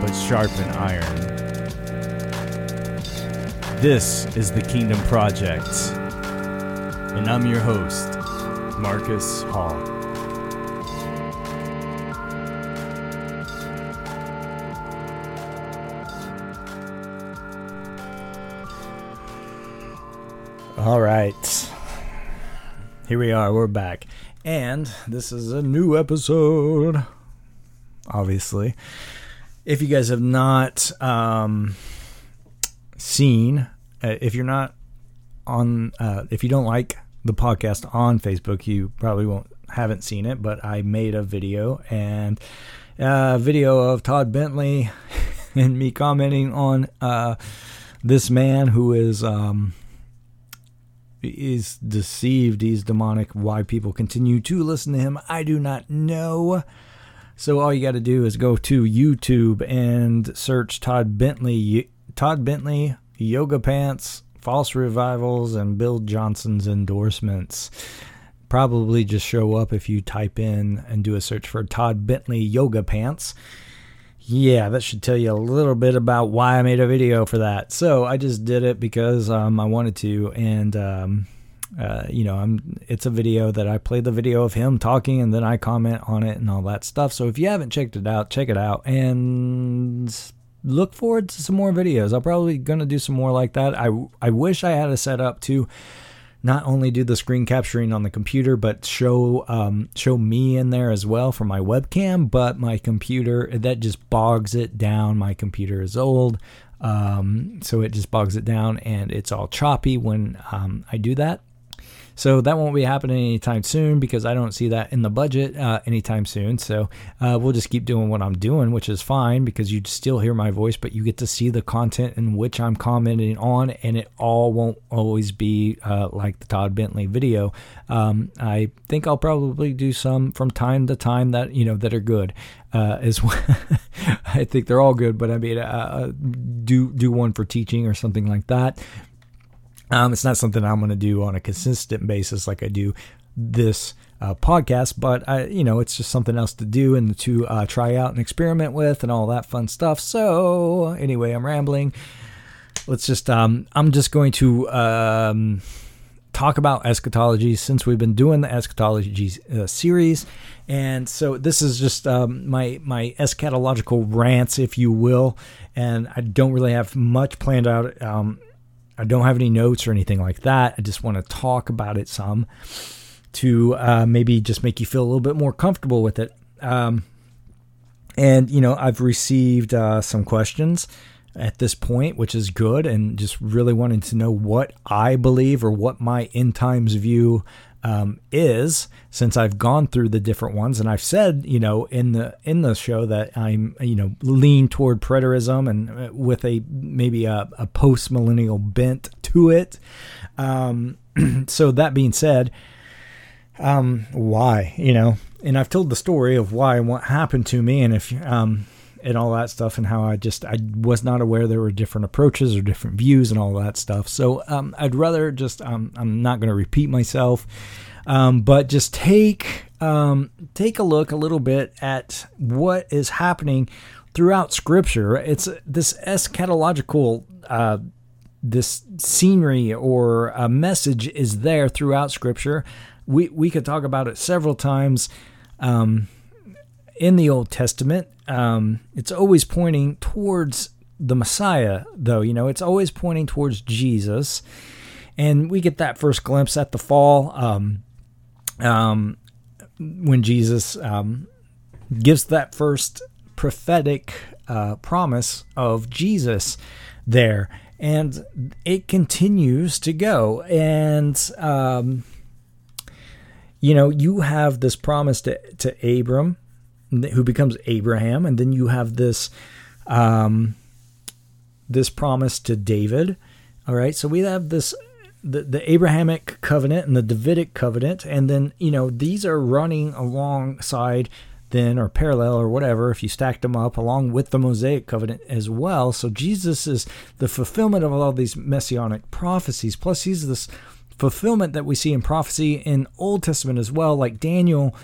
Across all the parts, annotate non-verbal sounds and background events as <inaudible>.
but sharpen iron. This is the Kingdom Project, and I'm your host, Marcus Hall. All right. Here we are. We're back. And this is a new episode, obviously. If you guys have not um, seen, uh, if you're not on, uh, if you don't like the podcast on Facebook, you probably won't haven't seen it. But I made a video and a video of Todd Bentley <laughs> and me commenting on uh, this man who is. Um, is deceived. He's demonic. Why people continue to listen to him, I do not know. So all you got to do is go to YouTube and search Todd Bentley, Todd Bentley yoga pants, false revivals, and Bill Johnson's endorsements. Probably just show up if you type in and do a search for Todd Bentley yoga pants yeah, that should tell you a little bit about why I made a video for that. So I just did it because um, I wanted to, and um, uh, you know, I'm. It's a video that I play the video of him talking, and then I comment on it and all that stuff. So if you haven't checked it out, check it out, and look forward to some more videos. I'm probably gonna do some more like that. I I wish I had a setup to not only do the screen capturing on the computer, but show um, show me in there as well for my webcam. But my computer that just bogs it down. My computer is old, um, so it just bogs it down, and it's all choppy when um, I do that. So that won't be happening anytime soon because I don't see that in the budget uh, anytime soon. So uh, we'll just keep doing what I'm doing, which is fine because you still hear my voice, but you get to see the content in which I'm commenting on, and it all won't always be uh, like the Todd Bentley video. Um, I think I'll probably do some from time to time that you know that are good. Uh, as <laughs> well. I think they're all good, but I mean, uh, uh, do do one for teaching or something like that. Um, it's not something I'm going to do on a consistent basis like I do this uh, podcast, but I, you know, it's just something else to do and to uh, try out and experiment with and all that fun stuff. So anyway, I'm rambling. Let's just, um, I'm just going to um, talk about eschatology since we've been doing the eschatology uh, series, and so this is just um, my my eschatological rants, if you will. And I don't really have much planned out um, I don't have any notes or anything like that. I just want to talk about it some to uh, maybe just make you feel a little bit more comfortable with it. Um, and, you know, I've received uh, some questions at this point, which is good, and just really wanting to know what I believe or what my end times view um, is since I've gone through the different ones, and I've said, you know, in the in the show that I'm, you know, lean toward preterism and uh, with a maybe a, a post millennial bent to it. Um, <clears throat> so that being said, um, why, you know, and I've told the story of why and what happened to me, and if um, and all that stuff and how I just I was not aware there were different approaches or different views and all that stuff. So um, I'd rather just um, I'm not going to repeat myself, um, but just take um, take a look a little bit at what is happening throughout Scripture. It's this eschatological. Uh, this scenery or a message is there throughout Scripture. We we could talk about it several times um, in the Old Testament um, it's always pointing towards the Messiah, though. You know, it's always pointing towards Jesus, and we get that first glimpse at the fall um, um, when Jesus um, gives that first prophetic uh, promise of Jesus there, and it continues to go, and um, you know, you have this promise to to Abram who becomes Abraham, and then you have this um, this promise to David. All right, so we have this the, the Abrahamic covenant and the Davidic covenant, and then you know these are running alongside then or parallel or whatever if you stacked them up along with the Mosaic covenant as well. So Jesus is the fulfillment of all these messianic prophecies. Plus, he's this fulfillment that we see in prophecy in Old Testament as well. Like Daniel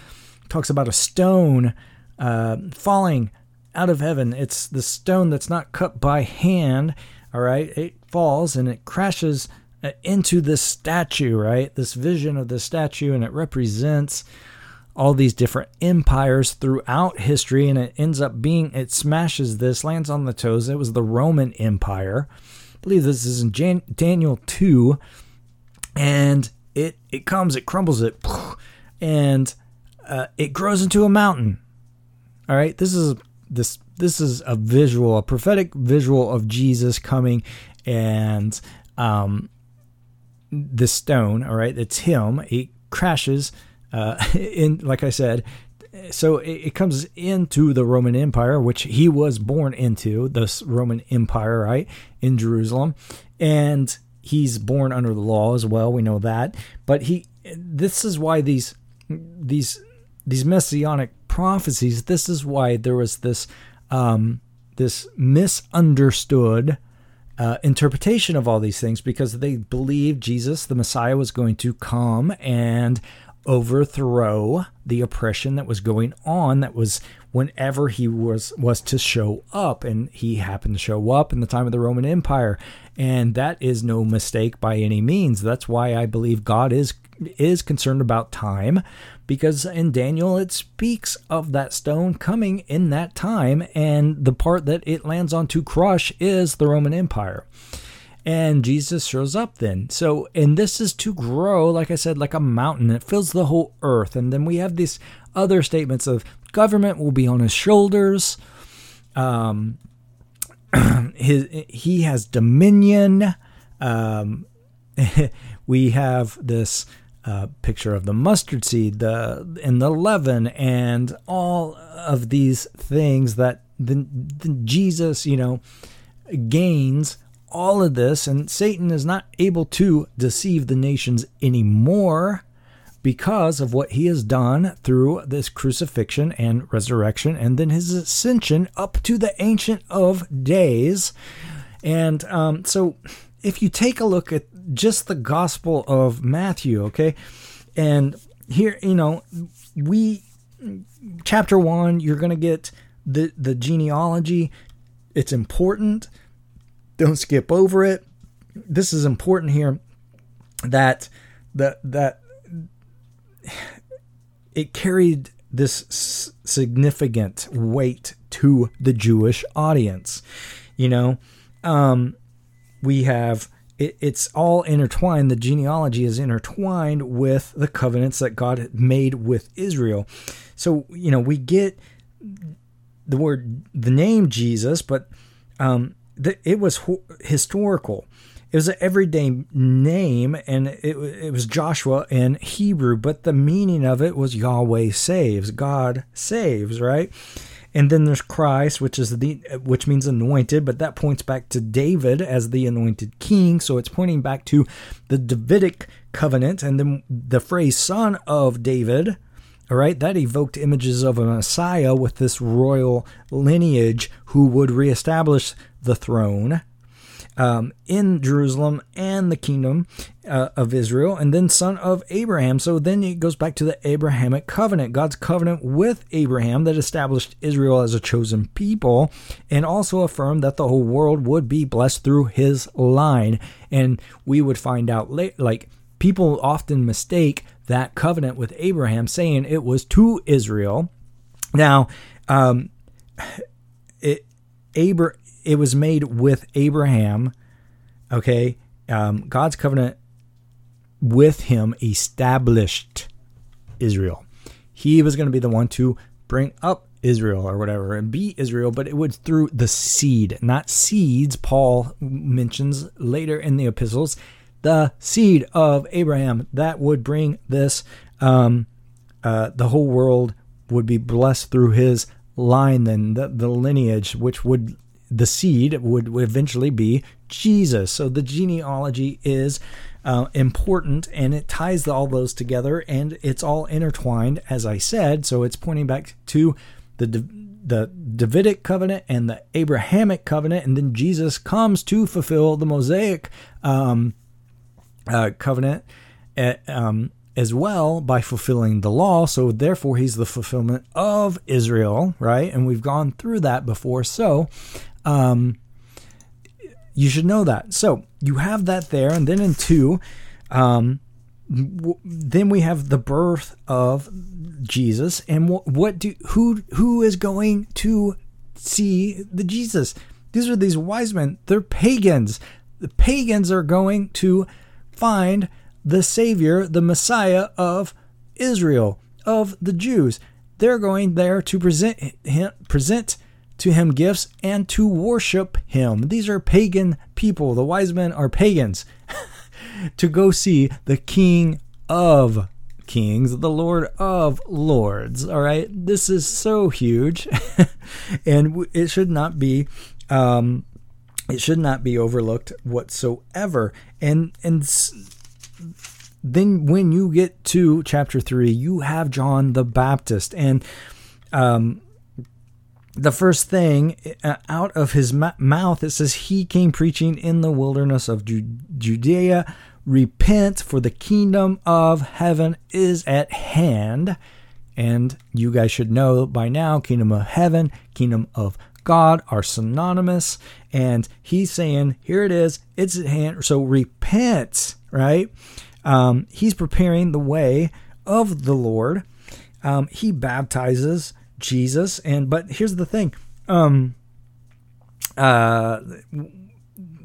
talks about a stone uh, falling out of heaven. It's the stone that's not cut by hand. All right, it falls and it crashes uh, into this statue. Right, this vision of the statue, and it represents all these different empires throughout history, and it ends up being it smashes this, lands on the toes. It was the Roman Empire. I believe this is in Jan- Daniel two, and it it comes, it crumbles, it, and uh, it grows into a mountain. All right, this is this this is a visual, a prophetic visual of Jesus coming, and um, the stone. All right, it's him. He crashes uh, <laughs> in like I said, so it, it, comes into the Roman Empire, which he was born into, this Roman Empire, right, in Jerusalem, and he's born under the law as well. We know that, but he. This is why these these these messianic prophecies. This is why there was this um, this misunderstood. Uh, interpretation of all these things because they believed Jesus, the Messiah, was going to come and overthrow the oppression that was going on that was whenever he was was to show up and he happened to show up in the time of the Roman Empire and that is no mistake by any means that's why I believe God is is concerned about time because in Daniel it speaks of that stone coming in that time and the part that it lands on to crush is the Roman Empire and Jesus shows up then. So, and this is to grow, like I said, like a mountain. It fills the whole earth. And then we have these other statements of government will be on his shoulders. Um, <clears throat> his, he has dominion. Um, <laughs> we have this uh, picture of the mustard seed, the and the leaven, and all of these things that the, the Jesus, you know, gains all of this, and Satan is not able to deceive the nations anymore because of what he has done through this crucifixion and resurrection, and then his ascension up to the Ancient of Days. And um, so, if you take a look at just the Gospel of Matthew, okay, and here, you know, we chapter one, you're going to get the the genealogy. It's important don't skip over it. This is important here that that that it carried this significant weight to the Jewish audience. You know, um, we have it, it's all intertwined. The genealogy is intertwined with the covenants that God made with Israel. So you know, we get the word, the name Jesus, but um, the, it was ho- historical. It was an everyday name, and it, it was Joshua in Hebrew, but the meaning of it was Yahweh saves, God saves, right? And then there's Christ, which is the which means anointed, but that points back to David as the anointed king. So it's pointing back to the Davidic covenant, and then the phrase "son of David." All right, that evoked images of a Messiah with this royal lineage who would reestablish the throne um, in Jerusalem and the kingdom uh, of Israel, and then son of Abraham. So then it goes back to the Abrahamic covenant, God's covenant with Abraham that established Israel as a chosen people, and also affirmed that the whole world would be blessed through his line. And we would find out late, like people often mistake that covenant with Abraham, saying it was to Israel. Now, um, <sighs> it, Abra- it was made with Abraham. Okay, um, God's covenant with him established Israel. He was going to be the one to bring up Israel or whatever and be Israel, but it was through the seed, not seeds. Paul mentions later in the epistles the seed of Abraham that would bring this. Um, uh, the whole world would be blessed through his line, then the, the lineage, which would the seed would, eventually be Jesus. So the genealogy is uh, important and it ties all those together and it's all intertwined, as I said. So it's pointing back to the the Davidic covenant and the Abrahamic covenant, and then Jesus comes to fulfill the Mosaic um, uh, covenant at, um, as well by fulfilling the law. So therefore, he's the fulfillment of Israel, right? And we've gone through that before. So um, you should know that. So you have that there, and then in two. Um, then we have the birth of Jesus, and what, what do who who is going to see the Jesus? These are these wise men. They're pagans. The pagans are going to find the Savior, the Messiah of Israel, of the Jews. They're going there to present him, present to him gifts and to worship him. These are pagan people. The wise men are pagans. <laughs> to go see the King of Kings, the Lord of Lords. All right, this is so huge, <laughs> and it should not be. Um, it should not be overlooked whatsoever. And and then when you get to chapter three, you have John the Baptist, and um, the first thing uh, out of his mouth it says he came preaching in the wilderness of Judea. Repent for the kingdom of heaven is at hand. And you guys should know by now kingdom of heaven kingdom of god are synonymous. And he's saying here it is. It's at hand. So repent right? Um, he's preparing the way of the lord. Um, he baptizes Jesus. And but here's the thing. Um uh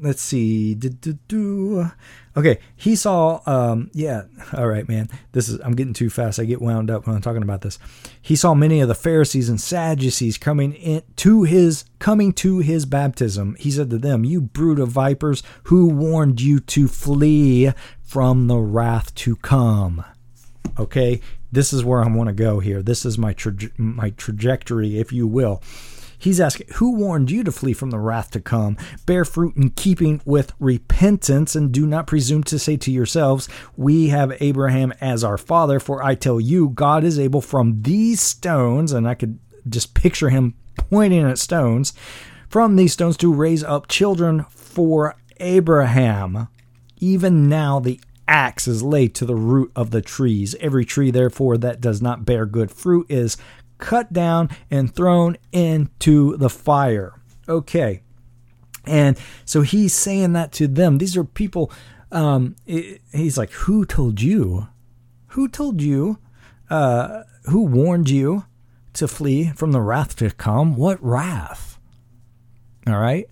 let's see. Do okay, he saw um yeah, all right, man. This is I'm getting too fast. I get wound up when I'm talking about this. He saw many of the Pharisees and Sadducees coming in to his coming to his baptism. He said to them, "You brood of vipers, who warned you to flee from the wrath to come?" Okay, this is where I want to go here. This is my traje- my trajectory, if you will. He's asking, Who warned you to flee from the wrath to come? Bear fruit in keeping with repentance, and do not presume to say to yourselves, We have Abraham as our father. For I tell you, God is able from these stones, and I could just picture him pointing at stones, from these stones to raise up children for Abraham. Even now, the axe is laid to the root of the trees. Every tree, therefore, that does not bear good fruit is cut down and thrown into the fire. Okay. And so he's saying that to them. These are people, um, he's like, Who told you? Who told you? Uh, who warned you to flee from the wrath to come? What wrath? All right.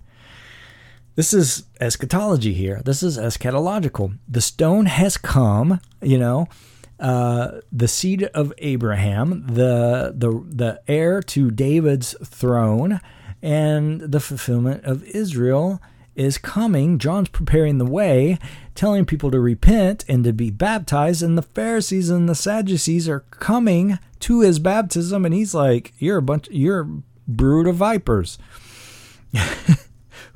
This is eschatology here. This is eschatological. The stone has come, you know, uh, the seed of Abraham, the, the, the heir to David's throne, and the fulfillment of Israel is coming. John's preparing the way, telling people to repent and to be baptized, and the Pharisees and the Sadducees are coming to his baptism, and he's like, You're a bunch you're a brood of vipers. <laughs>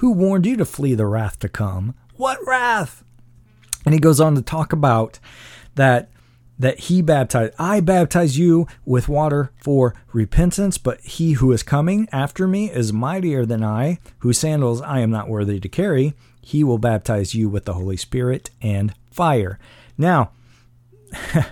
Who warned you to flee the wrath to come? What wrath? And he goes on to talk about that that he baptized I baptize you with water for repentance, but he who is coming after me is mightier than I, whose sandals I am not worthy to carry. He will baptize you with the Holy Spirit and fire. Now, <laughs>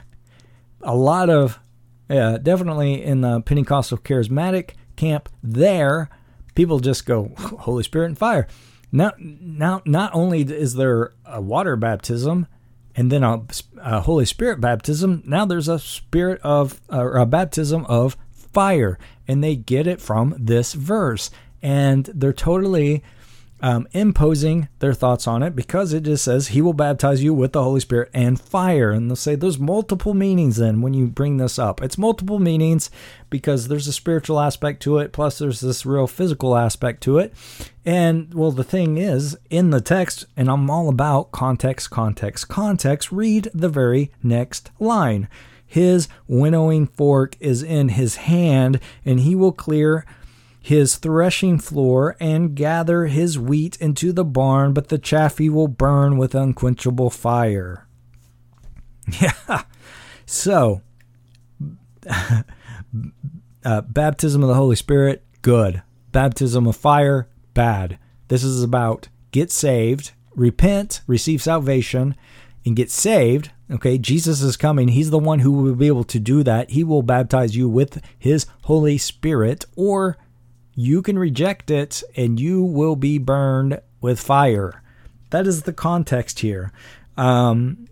a lot of yeah, definitely in the Pentecostal charismatic camp there people just go Holy Spirit and fire. Now, now, not only is there a water baptism and then a, a Holy Spirit baptism, now there's a spirit of a baptism of fire, and they get it from this verse, and they're totally um, imposing their thoughts on it because it just says he will baptize you with the Holy Spirit and fire. And they'll say there's multiple meanings then when you bring this up. It's multiple meanings because there's a spiritual aspect to it, plus there's this real physical aspect to it. And well, the thing is, in the text, and I'm all about context, context, context, read the very next line. His winnowing fork is in his hand, and he will clear his threshing floor and gather his wheat into the barn, but the chaffee will burn with unquenchable fire. <laughs> Yeah. So, <laughs> uh, baptism of the Holy Spirit, good. Baptism of fire, bad. This is about get saved, repent, receive salvation, and get saved. Okay, Jesus is coming. He's the one who will be able to do that. He will baptize you with his Holy Spirit, or you can reject it and you will be burned with fire. That is the context here. Um,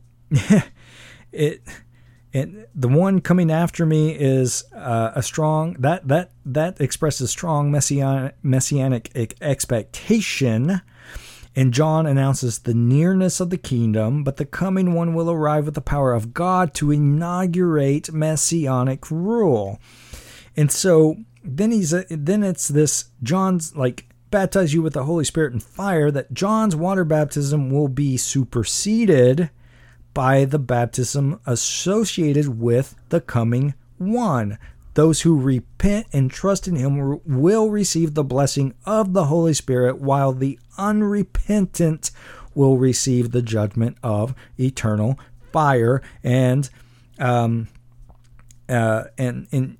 <laughs> it and the one coming after me is uh, a strong that that that expresses strong messianic expectation and John announces the nearness of the kingdom, but the coming one will arrive with the power of God to inaugurate messianic rule. And so then he's then it's this John's like baptize you with the Holy Spirit and fire that John's water baptism will be superseded by the baptism associated with the coming one. Those who repent and trust in him will receive the blessing of the Holy Spirit, while the unrepentant will receive the judgment of eternal fire. And um, uh, and and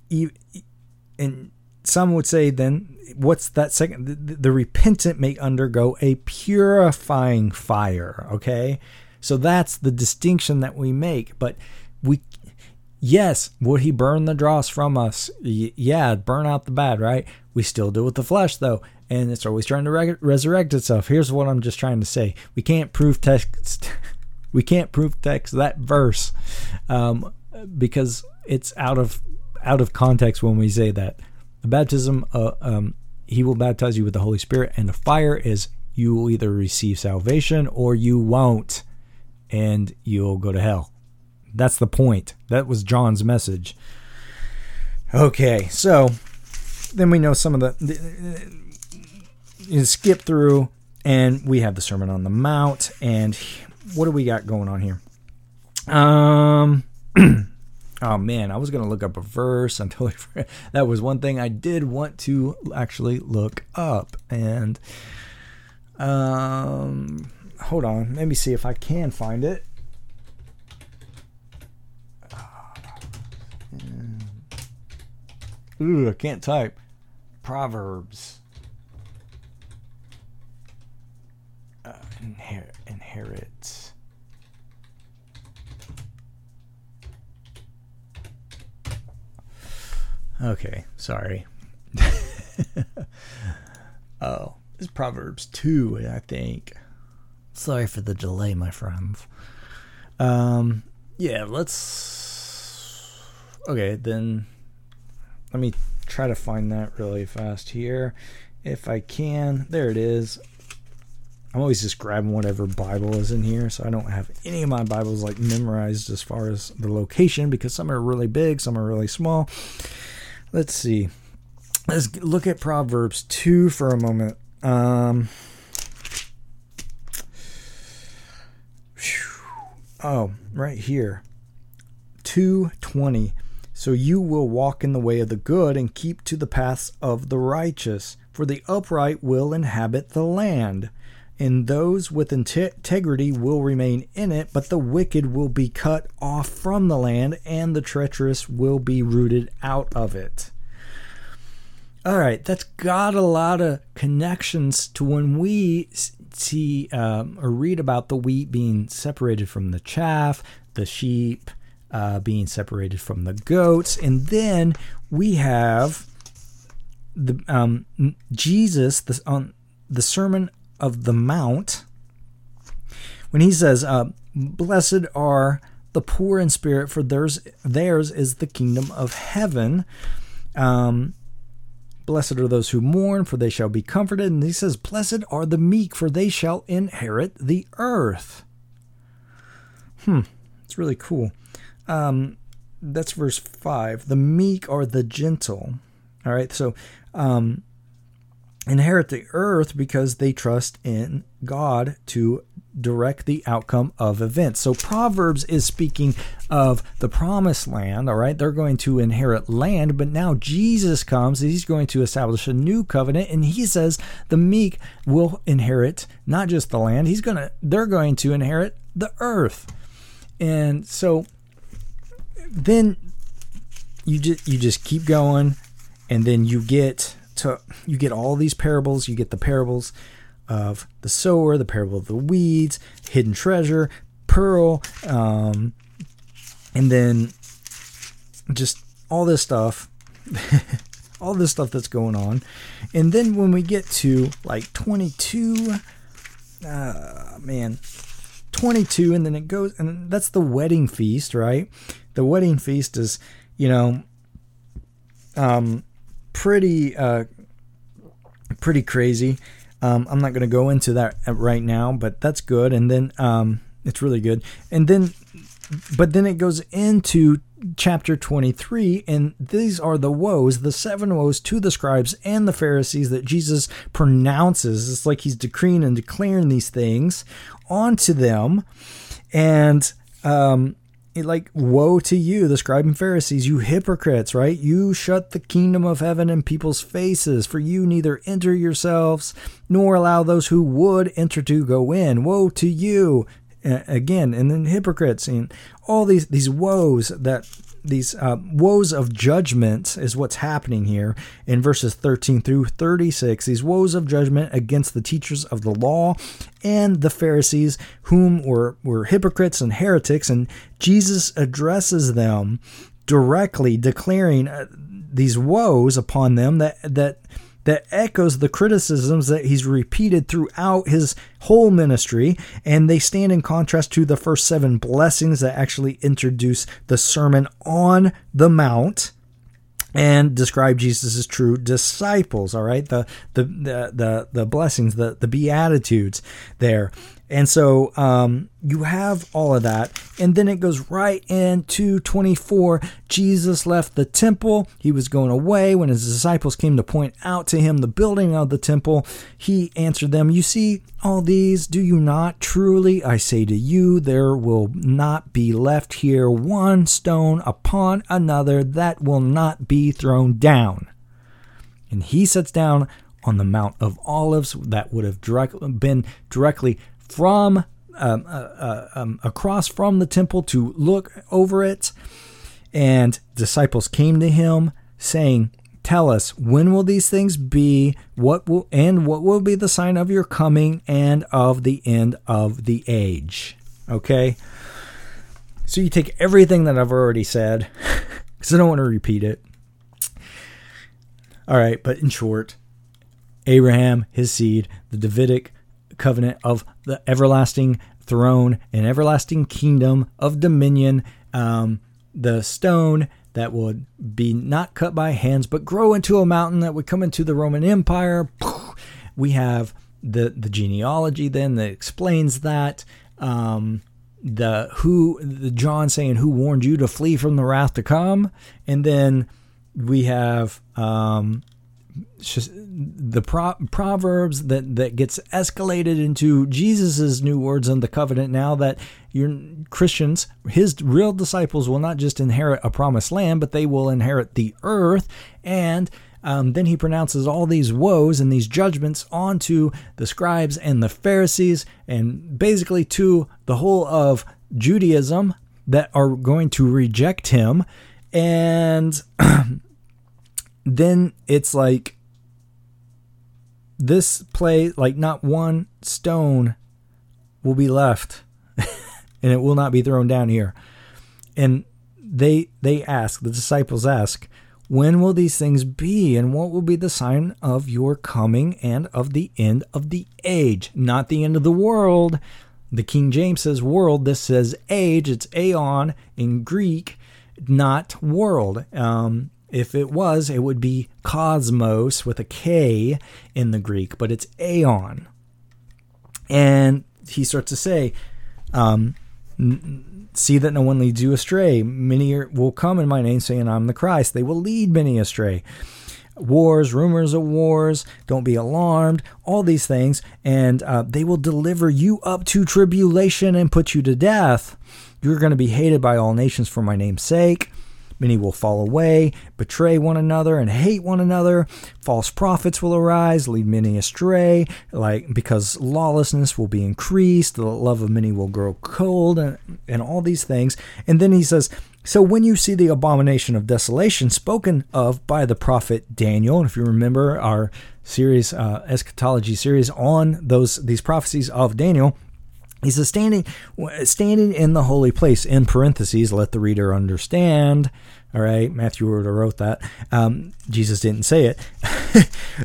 and some would say then what's that second the, the repentant may undergo a purifying fire okay so that's the distinction that we make. But we, yes, would he burn the dross from us? Y- yeah, burn out the bad, right? We still do with the flesh, though, and it's always trying to re- resurrect itself. Here's what I'm just trying to say: we can't prove text, <laughs> we can't prove text that verse, um, because it's out of out of context when we say that. The baptism, uh, um, he will baptize you with the Holy Spirit, and the fire is you will either receive salvation or you won't and you'll go to hell. That's the point. That was John's message. Okay, so then we know some of the, the you skip through and we have the Sermon on the Mount and what do we got going on here? Um <clears throat> oh man, I was to look up a verse <laughs> I that was one thing I did want to actually look up and um hold on. Let me see if I can find it. Ooh, I can't type. Proverbs. Uh, inherit. inherit. Okay, sorry. <laughs> oh, it's Proverbs 2, I think. Sorry for the delay, my friends. Um, yeah, let's. Okay, then let me try to find that really fast here. If I can. There it is. I'm always just grabbing whatever Bible is in here, so I don't have any of my Bibles like memorized as far as the location because some are really big, some are really small. Let's see. Let's look at Proverbs 2 for a moment. Um, Oh, right here. 220. So you will walk in the way of the good and keep to the paths of the righteous, for the upright will inhabit the land, and those with integrity will remain in it, but the wicked will be cut off from the land, and the treacherous will be rooted out of it. All right, that's got a lot of connections to when we see um, or read about the wheat being separated from the chaff, the sheep uh, being separated from the goats, and then we have the um, Jesus the, on the Sermon of the Mount when he says, uh, "Blessed are the poor in spirit, for theirs theirs is the kingdom of heaven." Um, Blessed are those who mourn, for they shall be comforted. And he says, Blessed are the meek, for they shall inherit the earth. Hmm, it's really cool. Um, that's verse 5. The meek are the gentle. All right, so um, inherit the earth because they trust in God to direct the outcome of events. So Proverbs is speaking of the promised land, all right? They're going to inherit land, but now Jesus comes, he's going to establish a new covenant and he says the meek will inherit not just the land, he's going to they're going to inherit the earth. And so then you just you just keep going and then you get to you get all these parables, you get the parables of the sower, the parable of the weeds, hidden treasure, pearl, um, and then just all this stuff, <laughs> all this stuff that's going on. And then when we get to like 22, uh, man, 22, and then it goes, and that's the wedding feast, right? The wedding feast is, you know, um, pretty, uh, pretty crazy. Um, I'm not going to go into that right now, but that's good. And then um, it's really good. And then, but then it goes into chapter 23, and these are the woes, the seven woes to the scribes and the Pharisees that Jesus pronounces. It's like he's decreeing and declaring these things onto them. And um, like woe to you the scribe and pharisees you hypocrites right? You shut the kingdom of heaven in people's faces for you neither enter yourselves nor allow those who would enter to go in. Woe to you! Again and then hypocrites and all these these woes that these uh, woes of judgment is what's happening here in verses 13 through 36. These woes of judgment against the teachers of the law and the Pharisees, whom were, were hypocrites and heretics, and Jesus addresses them directly, declaring uh, these woes upon them that that that echoes the criticisms that he's repeated throughout his whole ministry, and they stand in contrast to the first seven blessings that actually introduce the Sermon on the Mount and describe Jesus' true disciples. All right, the the the the, the blessings, the the beatitudes there, and so um, you have all of that. And then it goes right into 24. Jesus left the temple. He was going away. When his disciples came to point out to him the building of the temple, he answered them, You see all these, do you not? Truly, I say to you, there will not be left here one stone upon another that will not be thrown down. And he sits down on the Mount of Olives that would have direct, been directly from um, uh, uh, um, across from the temple to look over it. And disciples came to him saying, Tell us, when will these things be? What will and what will be the sign of your coming and of the end of the age? Okay. So you take everything that I've already said, <laughs> because I don't want to repeat it. All right, but in short, Abraham, his seed, the Davidic covenant of the everlasting throne and everlasting kingdom of dominion, um, the stone that would be not cut by hands but grow into a mountain that would come into the Roman Empire. We have the the genealogy then that explains that. Um, the who the John saying who warned you to flee from the wrath to come, and then we have um, the pro- proverbs that that gets escalated into Jesus's new words in the covenant now that your Christians his real disciples will not just inherit a promised land but they will inherit the earth. And um, then he pronounces all these woes and these judgments onto the scribes and the Pharisees and basically to the whole of Judaism that are going to reject him. And <clears throat> then it's like this play, like not one stone will be left, <laughs> and it will not be thrown down here. And they they ask, the disciples ask, when will these things be, and what will be the sign of your coming and of the end of the age? Not the end of the world. The King James says world. This says age. It's aeon in Greek, not world. Um, if it was, it would be cosmos with a K in the Greek, but it's aeon. And he starts to say, um, See that no one leads you astray. Many will come in my name saying, I'm the Christ. They will lead many astray. wars, rumors of wars. Don't be alarmed. All these things, and uh, they will deliver you up to tribulation and put you to death. You're going to be hated by all nations for my name's sake. Many will fall away, betray one another, and hate one another. False prophets will arise, lead many astray, like because lawlessness will be increased, the love of many will grow cold, and, and all these things. And then he says, so when you see the abomination of desolation spoken of by the prophet Daniel, and if you remember our series, uh, eschatology series on those these prophecies of Daniel, he says standing standing in the holy place. In parentheses, let the reader understand. All right, Matthew wrote that. Um, Jesus didn't say it. <laughs>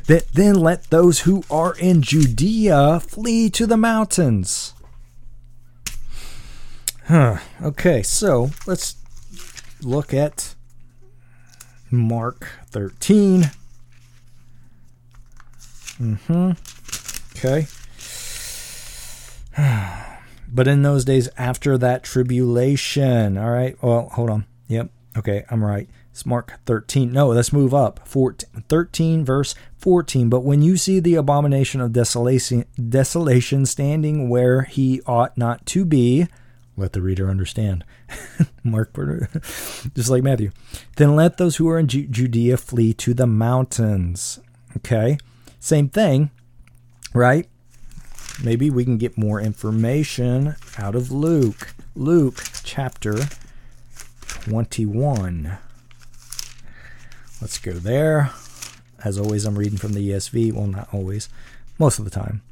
that then let those who are in Judea flee to the mountains. Huh. Okay, so let's look at Mark 13. Mm-hmm. Okay. But in those days after that tribulation. All right. Well, hold on. Yep. Okay, I'm right. It's Mark 13. No, let's move up. 14, 13, verse 14. But when you see the abomination of desolation, desolation standing where he ought not to be, let the reader understand. <laughs> Mark, just like Matthew. Then let those who are in Judea flee to the mountains. Okay, same thing, right? Maybe we can get more information out of Luke. Luke chapter 21. Let's go there. As always, I'm reading from the ESV. Well, not always, most of the time.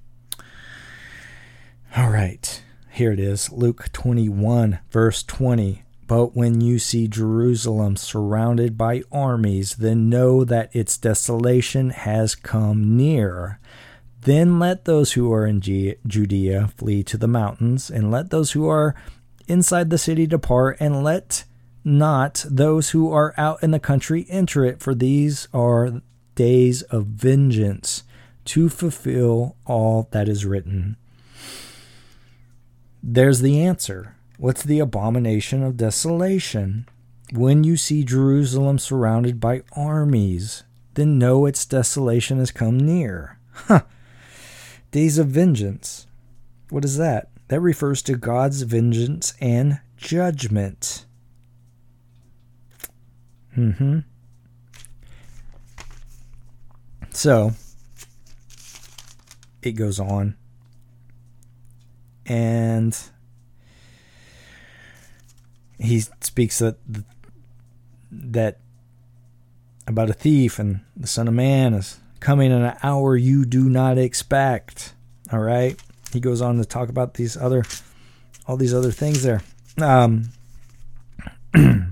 All right. Here it is Luke 21, verse 20. But when you see Jerusalem surrounded by armies, then know that its desolation has come near. Then let those who are in Judea flee to the mountains, and let those who are inside the city depart, and let not those who are out in the country enter it, for these are days of vengeance to fulfill all that is written. There's the answer. What's the abomination of desolation? When you see Jerusalem surrounded by armies, then know its desolation has come near. Huh. Days of vengeance. What is that? That refers to God's vengeance and judgment. Hmm. So it goes on and he speaks that that about a thief and the son of man is coming in an hour you do not expect. All right? He goes on to talk about these other all these other things there. Um <clears throat>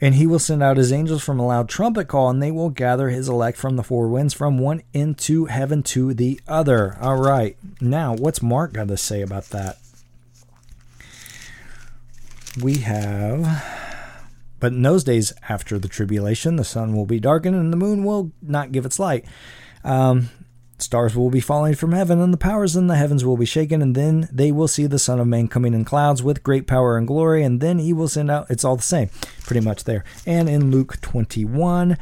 And he will send out his angels from a loud trumpet call, and they will gather his elect from the four winds, from one into heaven to the other. All right. Now, what's Mark got to say about that? We have. But in those days after the tribulation, the sun will be darkened and the moon will not give its light. Um, Stars will be falling from heaven, and the powers in the heavens will be shaken, and then they will see the Son of Man coming in clouds with great power and glory, and then he will send out. It's all the same, pretty much there. And in Luke 21,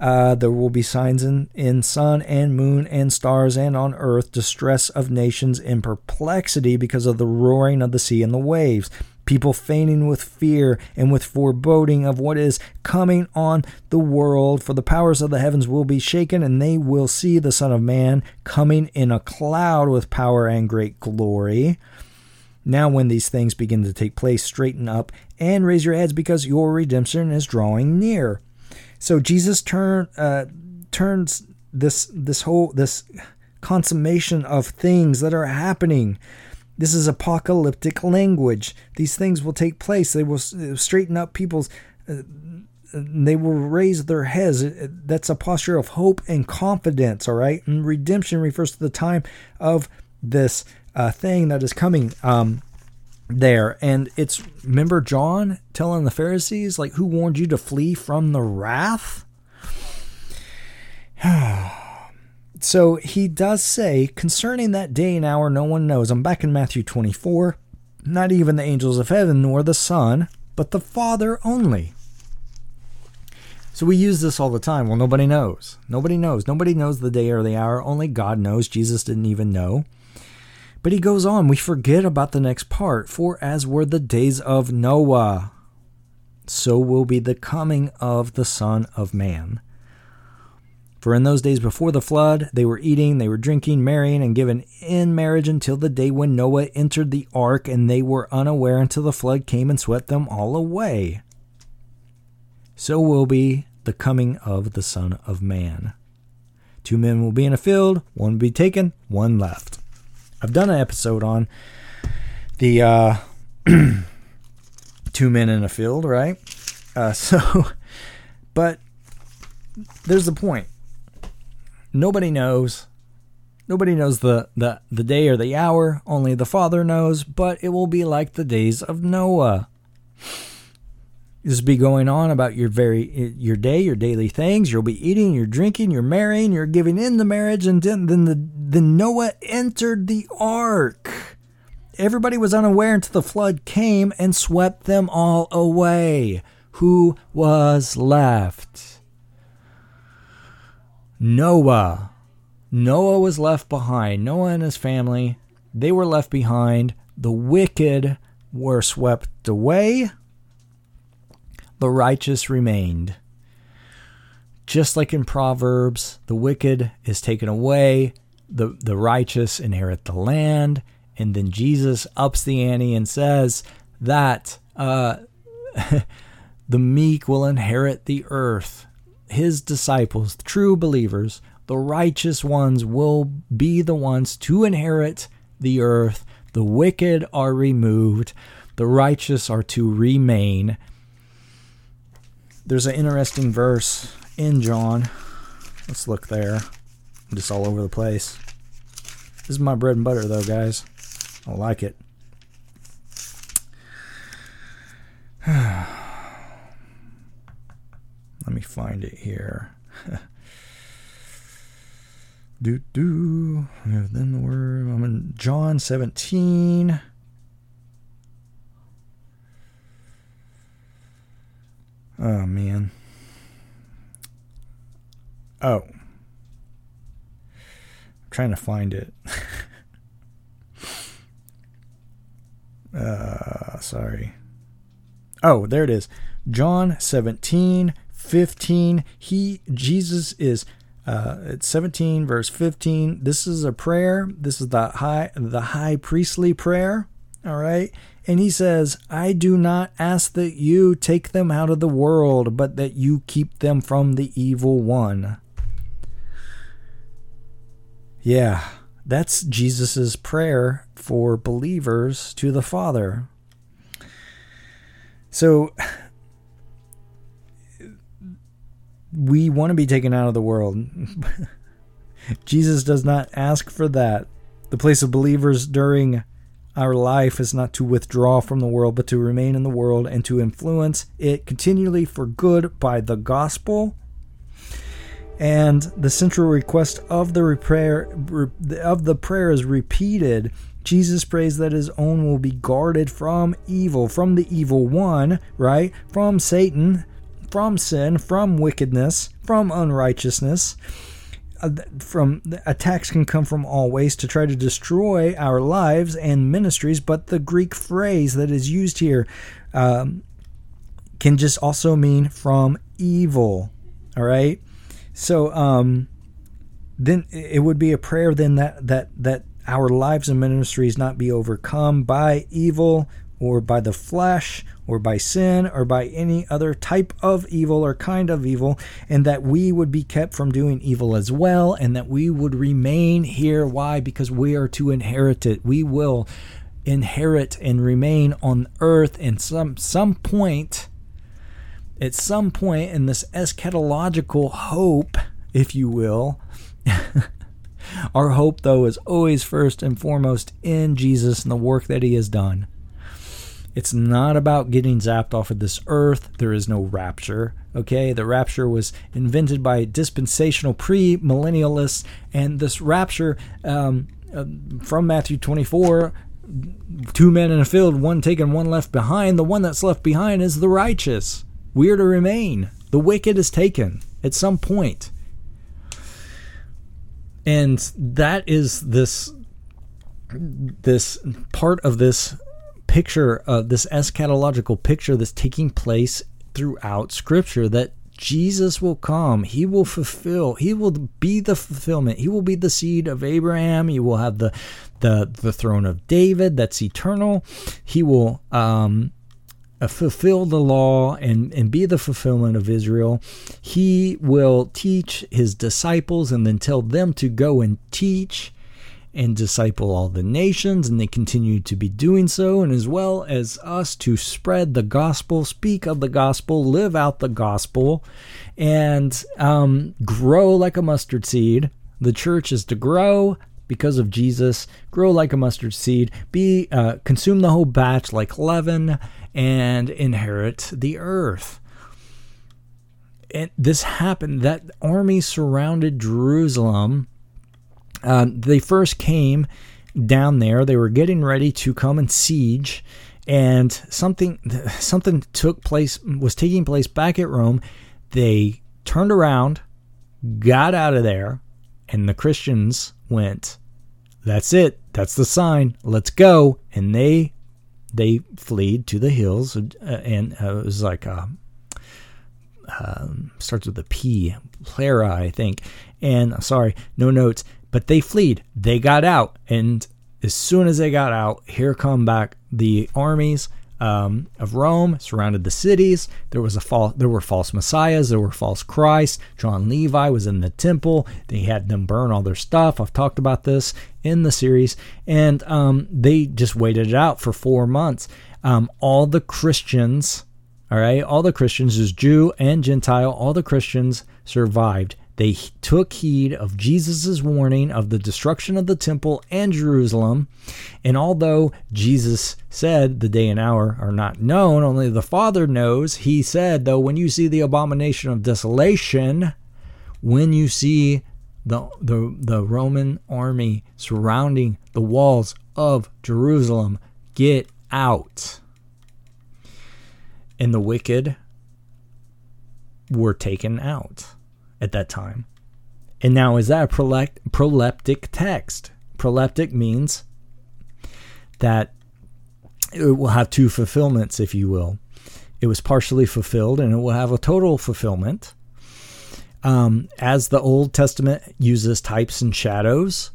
uh, there will be signs in, in sun and moon and stars and on earth, distress of nations in perplexity because of the roaring of the sea and the waves people fainting with fear and with foreboding of what is coming on the world. For the powers of the heavens will be shaken, and they will see the Son of Man coming in a cloud with power and great glory. Now, when these things begin to take place, straighten up and raise your heads because your redemption is drawing near. So Jesus turn, uh, turns this this whole this consummation of things that are happening this is apocalyptic language. These things will take place. They will straighten up people's. Uh, they will raise their heads. That's a posture of hope and confidence. All right, and redemption refers to the time of this uh, thing that is coming um, there. And it's, remember John telling the Pharisees, like, who warned you to flee from the wrath? <sighs> <sighs> so he does say, concerning that day and hour, no one knows. I'm back in Matthew 24. Not even the angels of heaven, nor the Son, but the Father only. So we use this all the time. Well, nobody knows. Nobody knows. Nobody knows the day or the hour. Only God knows. Jesus didn't even know. But he goes on, we forget about the next part. For as were the days of Noah, so will be the coming of the Son of Man. For in those days before the flood, they were eating, they were drinking, marrying, and given in marriage until the day when Noah entered the ark, and they were unaware until the flood came and swept them all away. So will be the coming of the Son of Man. Two men will be in a field, one will be taken, one left. I've done an episode on the uh, <clears throat> two men in a field, right? Uh, <laughs> so, but there's the point. Nobody knows. Nobody knows the, the, the day or the hour. Only the Father knows, but it will be like the days of Noah. This be going on about your very your day, your daily things. You'll be eating, you're drinking, you're marrying, you're giving in the marriage, and then, then the then Noah entered the ark. Everybody was unaware until the flood came and swept them all away. Who was left? Noah. Noah was left behind. Noah and his family, they were left behind. The wicked were swept away. The righteous remained. Just like in Proverbs, the wicked is taken away, the, the righteous inherit the land. And then Jesus ups the ante and says that uh, <laughs> the meek will inherit the earth. His disciples, true believers, the righteous ones will be the ones to inherit the earth. The wicked are removed, the righteous are to remain. There's an interesting verse in John. Let's look there. I'm just all over the place. This is my bread and butter, though, guys. I like it. <sighs> Let me find it here. <laughs> do do. Then the word. I'm in John 17. Oh man. Oh. I'm trying to find it. <laughs> uh sorry. Oh, there it is. John 17, 15. He Jesus is uh, it's 17 verse 15 this is a prayer this is the high the high priestly prayer all right and he says, I do not ask that you take them out of the world, but that you keep them from the evil one. Yeah, that's Jesus' prayer for believers to the Father. So, we want to be taken out of the world. <laughs> Jesus does not ask for that. The place of believers during our life is not to withdraw from the world, but to remain in the world and to influence it continually for good by the gospel. And the central request of the prayer of the prayer is repeated. Jesus prays that his own will be guarded from evil, from the evil one, right? From Satan, from sin, from wickedness, from unrighteousness. Uh, from attacks can come from all ways to try to destroy our lives and ministries but the greek phrase that is used here um, can just also mean from evil all right? So um, then it would be a prayer then that that that our lives and ministries not be overcome by evil or by the flesh or by sin or by any other type of evil or kind of evil, and that we would be kept from doing evil as well, and that we would remain here. Why? Because we are to inherit it. We will inherit and remain on earth in some some point at some point in this eschatological hope if you will <laughs> Our hope, though, is always first and foremost in Jesus and the work that he has done. It's not about getting zapped off of this earth. There is no rapture. Okay, the rapture was invented by dispensational pre-millennialists, and this rapture um, uh, from Matthew 24, two men in a field, one taken, one left behind. The one that's left behind is the righteous. We are to remain. The wicked is taken at some point. And that is this this part of this picture of this eschatological picture that's taking place throughout scripture that Jesus will come. He will fulfill. He will be the fulfillment. He will be the seed of Abraham. He will have the the the throne of David that's eternal. He will um, uh, fulfill the law and and be the fulfillment of Israel. He will teach his disciples and then tell them to go and teach and disciple all the nations, and they continue to be doing so, and as well as us to spread the gospel, speak of the gospel, live out the gospel, and um, grow like a mustard seed. The church is to grow because of Jesus, grow like a mustard seed, be uh, consume the whole batch like leaven, and inherit the earth. And this happened. That army surrounded Jerusalem uh, they first came down there. They were getting ready to come and siege, and something <laughs> something took place was taking place back at Rome. They turned around, got out of there, and the Christians went, "That's it. That's the sign. Let's go." And they they fled to the hills, uh, and uh, it was like a, um, starts with a P, Plera, I think. And sorry, no notes. But they fled. They got out. And as soon as they got out, here come back the armies um, of Rome, surrounded the cities. There was a false, there were false messiahs, there were false Christs. John Levi was in the temple. They had them burn all their stuff. I've talked about this in the series, and um, they just waited it out for four months. Um, all the Christians, all right, all the Christians, as Jew and Gentile, all the Christians survived. They took heed of Jesus' warning of the destruction of the temple and Jerusalem. And although Jesus said the day and hour are not known, only the Father knows, he said, though, when you see the abomination of desolation, when you see the, the, the Roman army surrounding the walls of Jerusalem, get out. And the wicked were taken out at that time. And now, is that a proleptic text? Proleptic means that it will have two fulfillments, if you will. It was partially fulfilled and it will have a total fulfillment. Um, as the Old Testament uses types and shadows,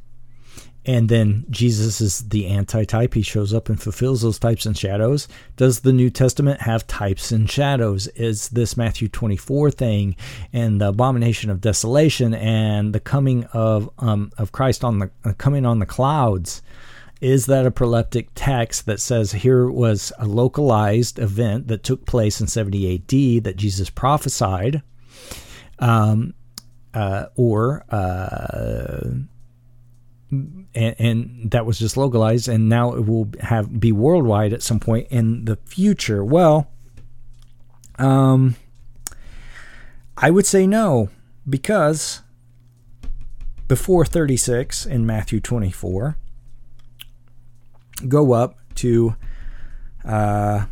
and then Jesus is the antitype. He shows up and fulfills those types and shadows. Does the New Testament have types and shadows? Is this Matthew 24 thing and the abomination of desolation and the coming of um, of Christ on the uh, coming on the clouds? Is that a proleptic text that says here was a localized event that took place in 70 AD that Jesus prophesied? Um, uh, or uh, and, and, that was just localized, and now it will have be worldwide at some point in the future. Well, um, I would say no because before 36 in Matthew 24, go up to uh,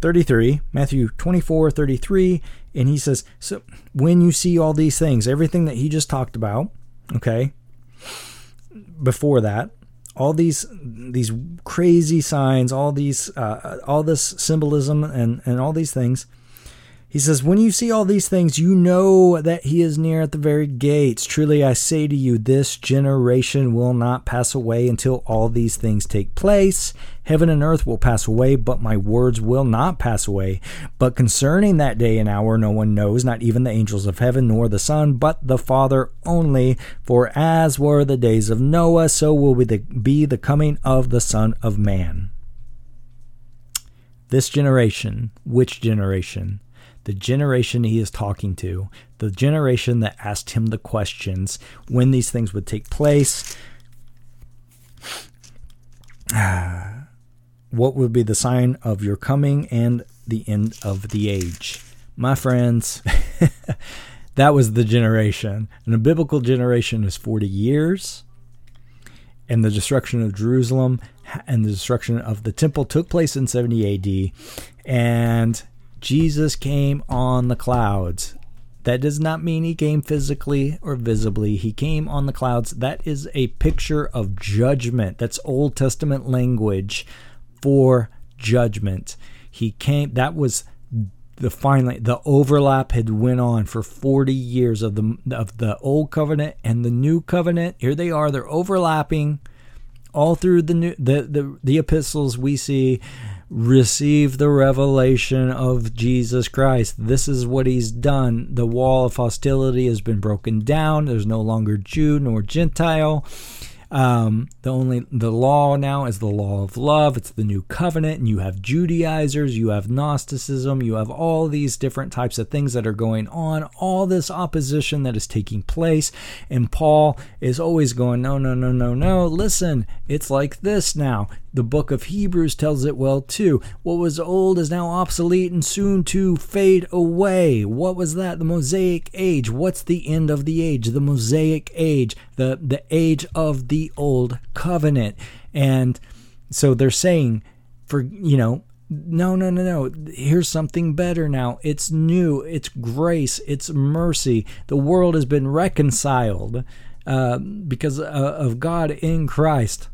33, Matthew 24, 33, and he says, So when you see all these things, everything that he just talked about, okay, before that all these these crazy signs all these uh, all this symbolism and and all these things he says, When you see all these things, you know that he is near at the very gates. Truly I say to you, this generation will not pass away until all these things take place. Heaven and earth will pass away, but my words will not pass away. But concerning that day and hour, no one knows, not even the angels of heaven, nor the Son, but the Father only. For as were the days of Noah, so will be the, be the coming of the Son of Man. This generation, which generation? The generation he is talking to, the generation that asked him the questions, when these things would take place. <sighs> What would be the sign of your coming and the end of the age? My friends, <laughs> that was the generation. And a biblical generation is 40 years. And the destruction of Jerusalem and the destruction of the temple took place in 70 AD. And Jesus came on the clouds. That does not mean he came physically or visibly. He came on the clouds. That is a picture of judgment. That's Old Testament language for judgment. He came that was the finally the overlap had went on for 40 years of the of the old covenant and the new covenant. Here they are, they're overlapping all through the new the the, the epistles we see receive the revelation of Jesus Christ. This is what he's done. The wall of hostility has been broken down. There's no longer Jew nor Gentile. Um, the only the law now is the law of love. It's the new covenant, and you have Judaizers, you have Gnosticism, you have all these different types of things that are going on. All this opposition that is taking place, and Paul is always going, no, no, no, no, no. Listen, it's like this now. The book of Hebrews tells it well too. What was old is now obsolete and soon to fade away. What was that? The Mosaic age. What's the end of the age? The Mosaic age, the, the age of the old covenant. And so they're saying, for, you know, no, no, no, no. Here's something better now. It's new. It's grace. It's mercy. The world has been reconciled uh, because uh, of God in Christ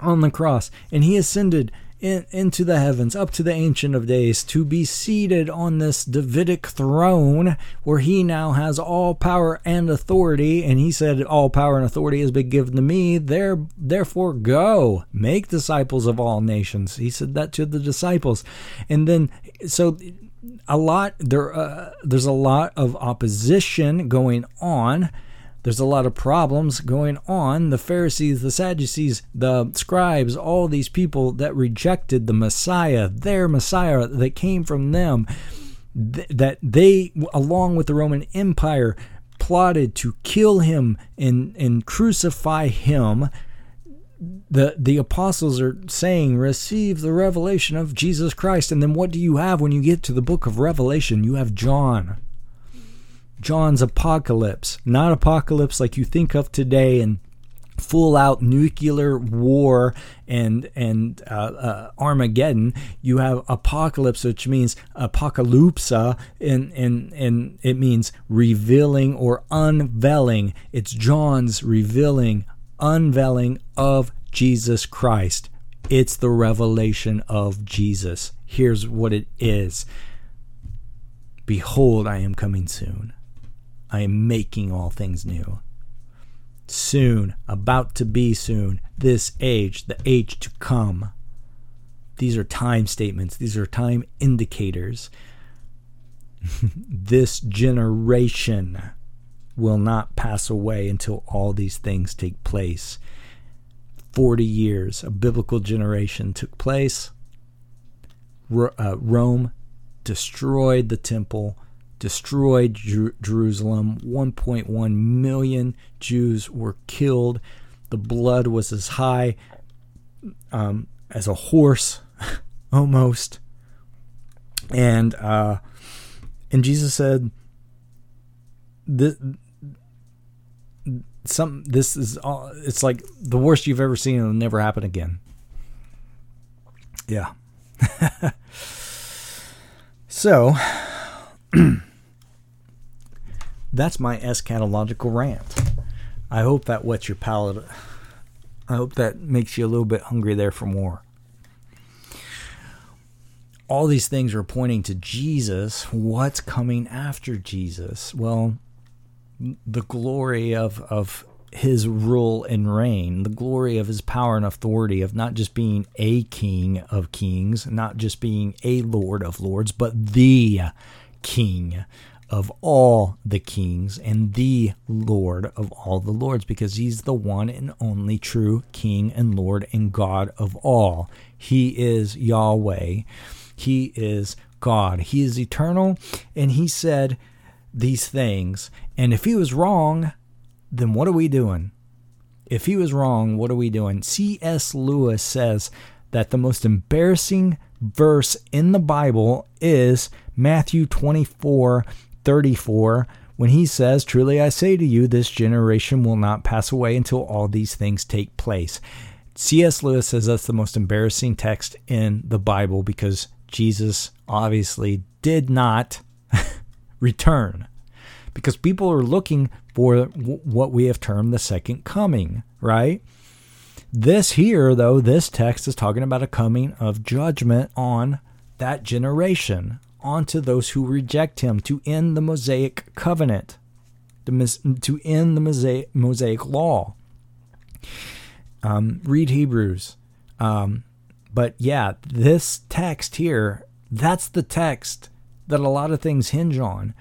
on the cross, and he ascended in, into the heavens, up to the Ancient of Days, to be seated on this Davidic throne where he now has all power and authority. And he said, All power and authority has been given to me. There, therefore, go make disciples of all nations. He said that to the disciples. And then, so a lot there uh, there's a lot of opposition going on there's a lot of problems going on. The Pharisees, the Sadducees, the scribes, all these people that rejected the Messiah, their Messiah that came from them, th- that they, along with the Roman Empire, plotted to kill him and, and crucify him. The, the apostles are saying, receive the revelation of Jesus Christ. And then what do you have when you get to the book of Revelation? You have John John's apocalypse, not apocalypse like you think of today and full out nuclear war and and uh, uh, Armageddon. You have apocalypse, which means apocalypsa, and and and it means revealing or unveiling. It's John's revealing, unveiling of Jesus Christ. It's the revelation of Jesus. Here's what it is. Behold, I am coming soon. I am making all things new. Soon, about to be soon, this age, the age to come. These are time statements, these are time indicators. <laughs> this generation will not pass away until all these things take place. 40 years, a biblical generation took place. Uh, Rome destroyed the temple destroyed Jer- Jerusalem. 1.1 million Jews were killed. The blood was as high um, as a horse, <laughs> almost. And uh, and Jesus said, "This, some this is all. It's like the worst you've ever seen. It'll never happen again." Yeah. <laughs> so <clears throat> that's my eschatological rant. I hope that whets your palate. I hope that makes you a little bit hungry there for more. All these things are pointing to Jesus. What's coming after Jesus? Well, the glory of, of his rule and reign, the glory of his power and authority of not just being a king of kings, not just being a lord of lords, but the king of all the kings and the Lord of all the lords, because he's the one and only true King and Lord and God of all. He is Yahweh. He is God. He is eternal, and he said these things. And if he was wrong, then what are we doing? If he was wrong, what are we doing? C.S. Lewis says that the most embarrassing verse in the Bible is Matthew 24 34, when he says, Truly I say to you, this generation will not pass away until all these things take place. C.S. Lewis says that's the most embarrassing text in the Bible because Jesus obviously did not <laughs> return. Because people are looking for what we have termed the second coming, right? This here, though, this text is talking about a coming of judgment on that generation, onto those who reject him, to end the Mosaic covenant, to end the Mosaic, law. Um, read Hebrews. Um, but yeah, this text here, that's the text that a lot of things hinge on.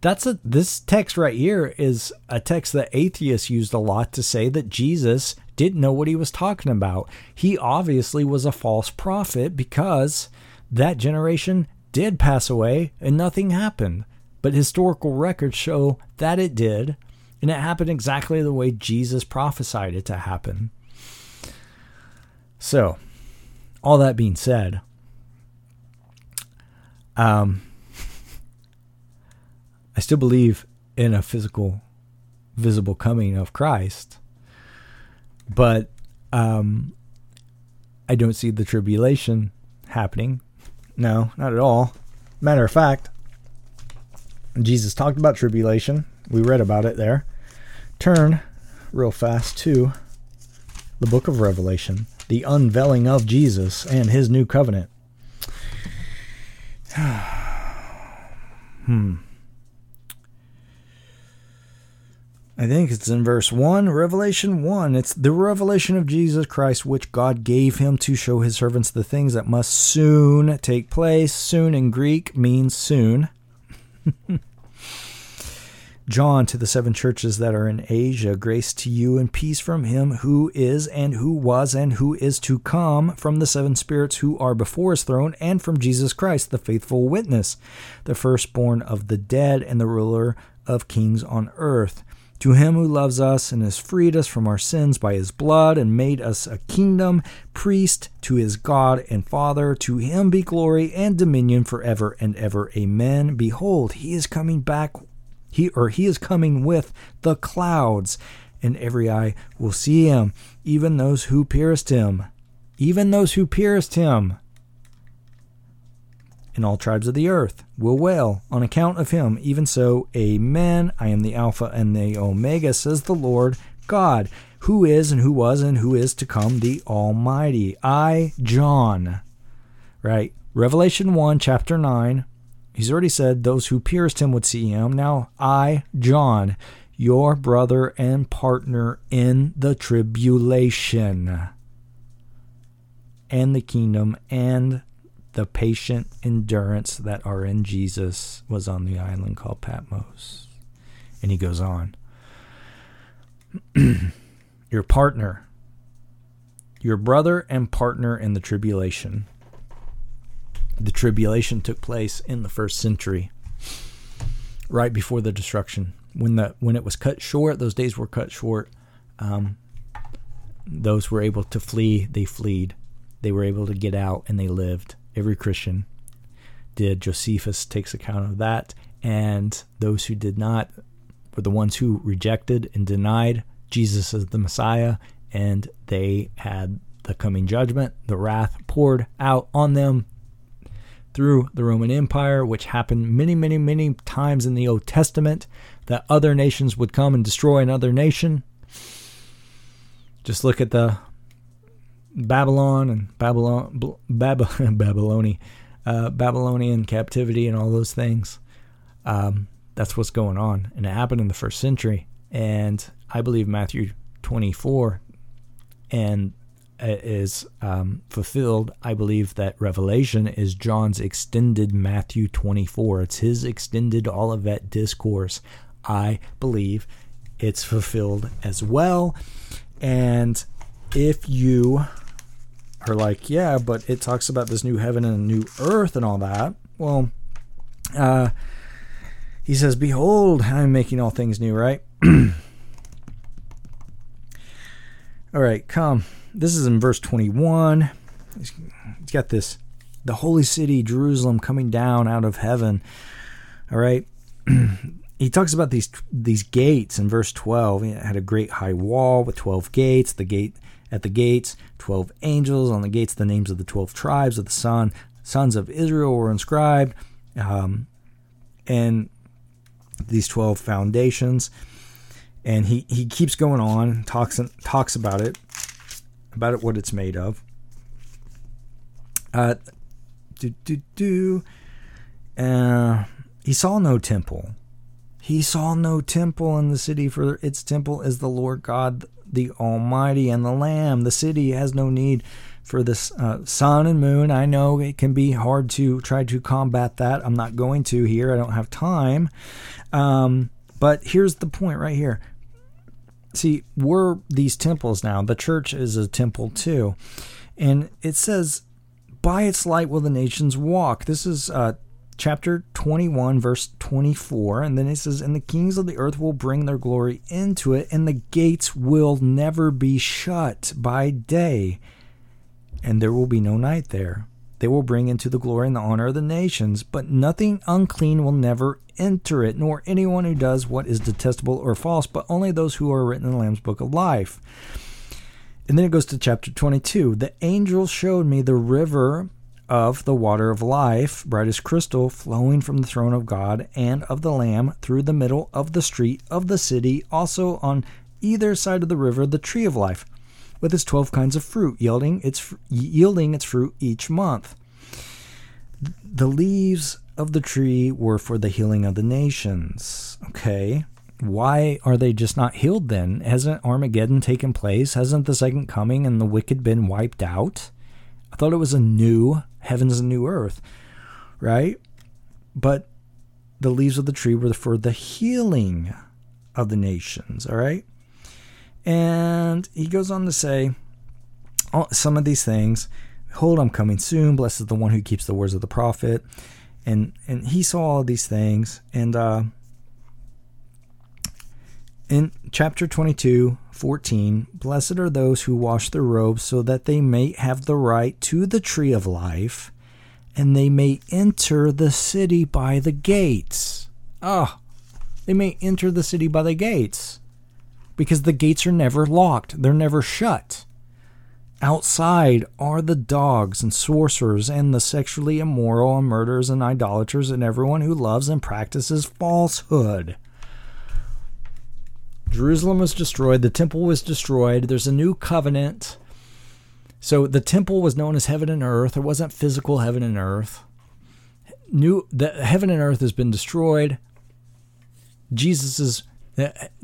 That's a this text right here is a text that atheists used a lot to say that Jesus didn't know what he was talking about. He obviously was a false prophet because that generation did pass away and nothing happened. But historical records show that it did, and it happened exactly the way Jesus prophesied it to happen. So, all that being said, um, I still believe in a physical, visible coming of Christ, but um, I don't see the tribulation happening. No, not at all. Matter of fact, Jesus talked about tribulation. We read about it there. Turn real fast to the book of Revelation, the unveiling of Jesus and his new covenant. <sighs> hmm. I think it's in verse 1, Revelation 1. It's the revelation of Jesus Christ, which God gave him to show his servants the things that must soon take place. Soon in Greek means soon. <laughs> John to the seven churches that are in Asia, grace to you and peace from him who is and who was and who is to come, from the seven spirits who are before his throne, and from Jesus Christ, the faithful witness, the firstborn of the dead and the ruler of kings on earth to him who loves us and has freed us from our sins by his blood and made us a kingdom, priest to his God and Father, to him be glory and dominion forever and ever. Amen. Behold, he is coming back, he or he is coming with the clouds, and every eye will see him, even those who pierced him. Even those who pierced him and all tribes of the earth will wail on account of him. Even so, Amen. I am the Alpha and the Omega, says the Lord God, who is and who was and who is to come, the Almighty. I, John, right? Revelation 1, chapter 9. He's already said those who pierced him would see him. Now, I, John, your brother and partner in the tribulation and the kingdom and the patient endurance that are in Jesus was on the island called Patmos. And he goes on. <clears throat> your partner, your brother and partner in the tribulation. The tribulation took place in the first century, right before the destruction. When the when it was cut short, those days were cut short. Um, those were able to flee. They fled. They were able to get out, and they lived every Christian did. Josephus takes account of that. And those who did not were the ones who rejected and denied Jesus as the Messiah, and they had the coming judgment, the wrath poured out on them through the Roman Empire, which happened many, many, many times in the Old Testament, that other nations would come and destroy another nation. Just look at the Babylon and Babylon, Bab- <laughs> Babylonian, uh, Babylonian captivity and all those things. Um, that's what's going on, and it happened in the first century. And I believe Matthew 24 and uh, is um, fulfilled. I believe that Revelation is John's extended Matthew 24. It's his extended Olivet discourse. I believe it's fulfilled as well. And if you are like, yeah, but it talks about this new heaven and a new earth and all that. Well, uh, he says, Behold, I'm making all things new, right? <clears throat> all right, come. This is in verse 21. He's got this the holy city, Jerusalem, coming down out of heaven. All right. <clears throat> he talks about these these gates in verse 12. It had a great high wall with 12 gates. The gate at the gates, 12 angels on the gates. The names of the 12 tribes of the son sons of Israel were inscribed, um, and these 12 foundations. And he, he keeps going on, talks talks about it, about it, what it's made of. Uh, do do do. Uh, he saw no temple. He saw no temple in the city, for its temple is the Lord God, the Almighty, and the Lamb. The city has no need for this uh, sun and moon. I know it can be hard to try to combat that. I'm not going to here. I don't have time. Um, but here's the point right here. See, we're these temples now. The church is a temple too. And it says, By its light will the nations walk. This is uh, chapter 21, verse 24. And then it says, And the kings of the earth will bring their glory into it, and the gates will never be shut by day, and there will be no night there. They will bring into the glory and the honor of the nations, but nothing unclean will never enter it, nor anyone who does what is detestable or false, but only those who are written in the Lamb's book of life. And then it goes to chapter 22. The angel showed me the river of the water of life, bright as crystal, flowing from the throne of God and of the Lamb through the middle of the street of the city, also on either side of the river, the tree of life with its 12 kinds of fruit, yielding its, yielding its fruit each month. The leaves of the tree were for the healing of the nations. Okay. Why are they just not healed then? Hasn't Armageddon taken place? Hasn't the second coming and the wicked been wiped out? I thought it was a new heavens and new earth, right? But the leaves of the tree were for the healing of the nations, all right? And he goes on to say oh, some of these things. Hold, I'm coming soon. Blessed is the one who keeps the words of the prophet. And and he saw all these things. And uh, in chapter 22, 14, blessed are those who wash their robes so that they may have the right to the tree of life and they may enter the city by the gates. Ah, oh, they may enter the city by the gates because the gates are never locked, they're never shut. Outside are the dogs and sorcerers and the sexually immoral and murderers and idolaters and everyone who loves and practices falsehood. Jerusalem was destroyed, the temple was destroyed, there's a new covenant. So the temple was known as heaven and earth. It wasn't physical heaven and earth. New the heaven and earth has been destroyed. Jesus is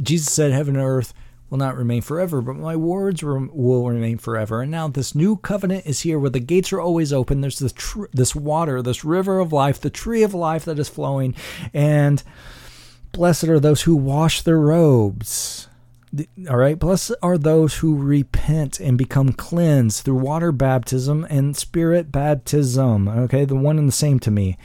Jesus said, Heaven and earth will not remain forever, but my words will remain forever. And now this new covenant is here where the gates are always open. There's this, tr- this water, this river of life, the tree of life that is flowing. And blessed are those who wash their robes. All right. Blessed are those who repent and become cleansed through water baptism and spirit baptism. Okay. The one and the same to me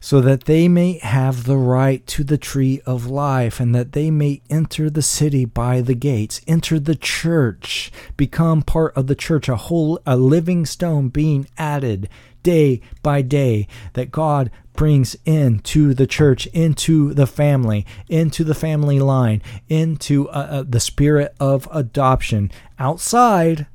so that they may have the right to the tree of life, and that they may enter the city by the gates, enter the church, become part of the church, a whole a living stone being added day by day that God brings into the church, into the family, into the family line, into uh, uh, the spirit of adoption. Outside,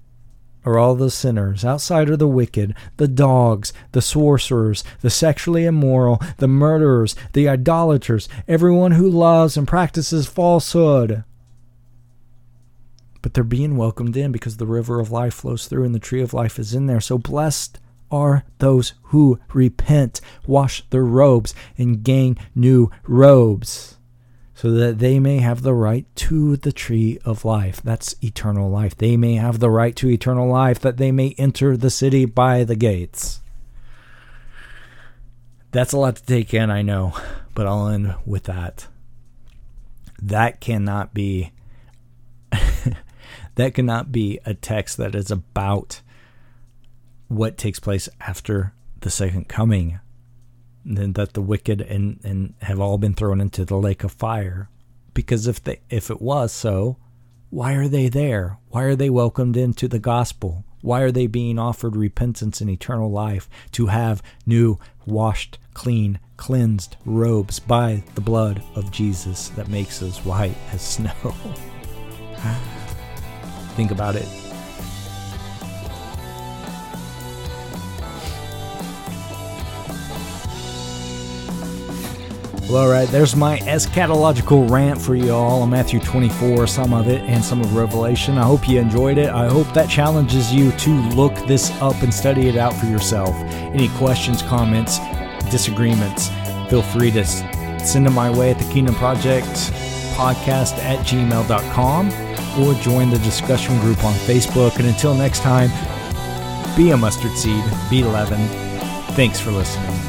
are all the sinners. Outside are the wicked, the dogs, the sorcerers, the sexually immoral, the murderers, the idolaters, everyone who loves and practices falsehood. But they're being welcomed in because the river of life flows through and the tree of life is in there. So blessed are those who repent, wash their robes, and gain new robes so that they may have the right to the tree of life. That's eternal life. They may have the right to eternal life, that they may enter the city by the gates. That's a lot to take in, I know, but I'll end with that. That cannot be <laughs> that cannot be a text that is about what takes place after the second coming, and that the wicked and, and have all been thrown into the lake of fire. Because if they if it was so, why are they there? Why are they welcomed into the gospel? Why are they being offered repentance and eternal life to have new, washed, clean, cleansed robes by the blood of Jesus that makes us white as <laughs> snow? Think about it. Well, all right, there's my eschatological rant for you all on Matthew 24, some of it, and some of Revelation. I hope you enjoyed it. I hope that challenges you to look this up and study it out for yourself. Any questions, comments, disagreements, feel free to send them my way at the Kingdom Project podcast at gmail.com or join the discussion group on Facebook. And until next time, be a mustard seed, be leaven. Thanks for listening.